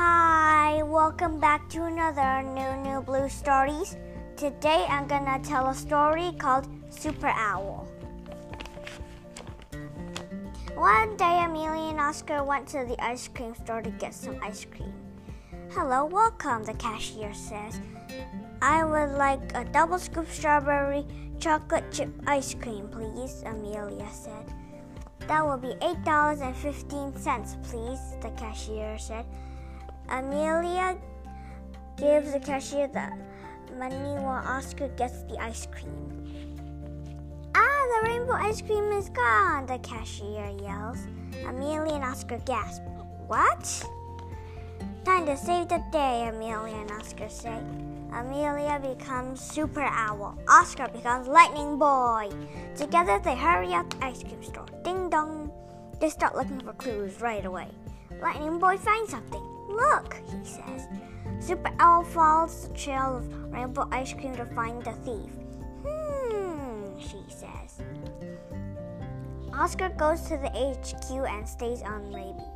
Hi, welcome back to another new new blue stories. Today I'm gonna tell a story called Super Owl. One day Amelia and Oscar went to the ice cream store to get some ice cream. Hello, welcome, the cashier says. I would like a double scoop strawberry chocolate chip ice cream, please, Amelia said. That will be $8.15, please, the cashier said. Amelia gives the cashier the money while Oscar gets the ice cream. Ah, the rainbow ice cream is gone, the cashier yells. Amelia and Oscar gasp. What? Time to save the day, Amelia and Oscar say. Amelia becomes Super Owl. Oscar becomes Lightning Boy. Together they hurry out the ice cream store. Ding dong. They start looking for clues right away. Lightning Boy finds something. Look, he says. Super Owl follows the trail of rainbow ice cream to find the thief. Hmm, she says. Oscar goes to the HQ and stays on radio.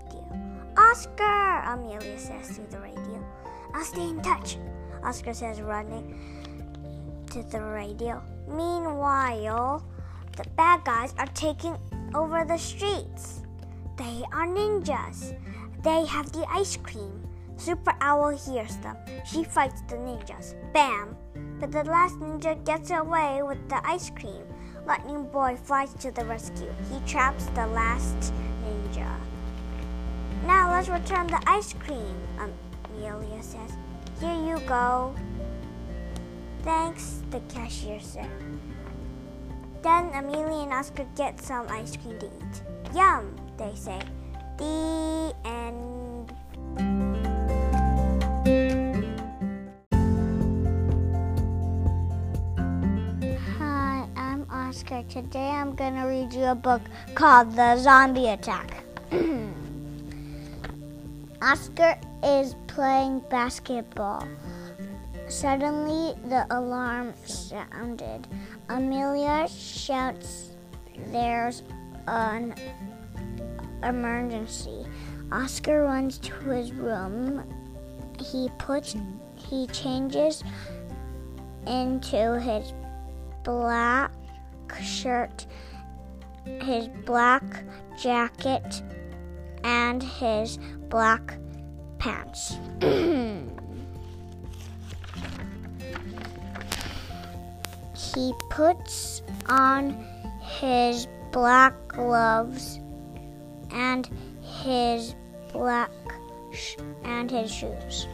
Oscar, Amelia says through the radio. I'll stay in touch, Oscar says, running to the radio. Meanwhile, the bad guys are taking over the streets. They are ninjas. They have the ice cream. Super Owl hears them. She fights the ninjas. Bam! But the last ninja gets away with the ice cream. Lightning Boy flies to the rescue. He traps the last ninja. Now let's return the ice cream, Amelia says. Here you go. Thanks, the cashier said. Then Amelia and Oscar get some ice cream to eat. Yum, they say. The Oscar. Today I'm going to read you a book called The Zombie Attack. Oscar is playing basketball. Suddenly, the alarm sounded. Amelia shouts, There's an emergency. Oscar runs to his room. He puts he changes into his black shirt, his black jacket, and his black pants. he puts on his black gloves and his black sh- and his shoes.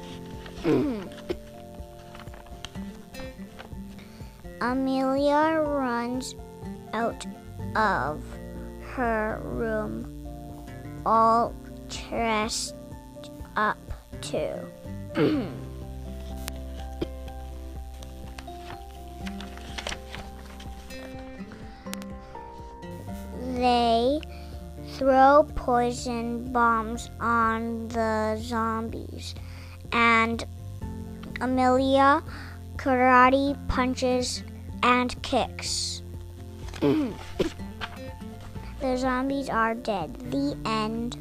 Amelia runs out of her room all dressed up too. they throw poison bombs on the zombies, and Amelia karate punches and kicks. Mm. the zombies are dead. The end.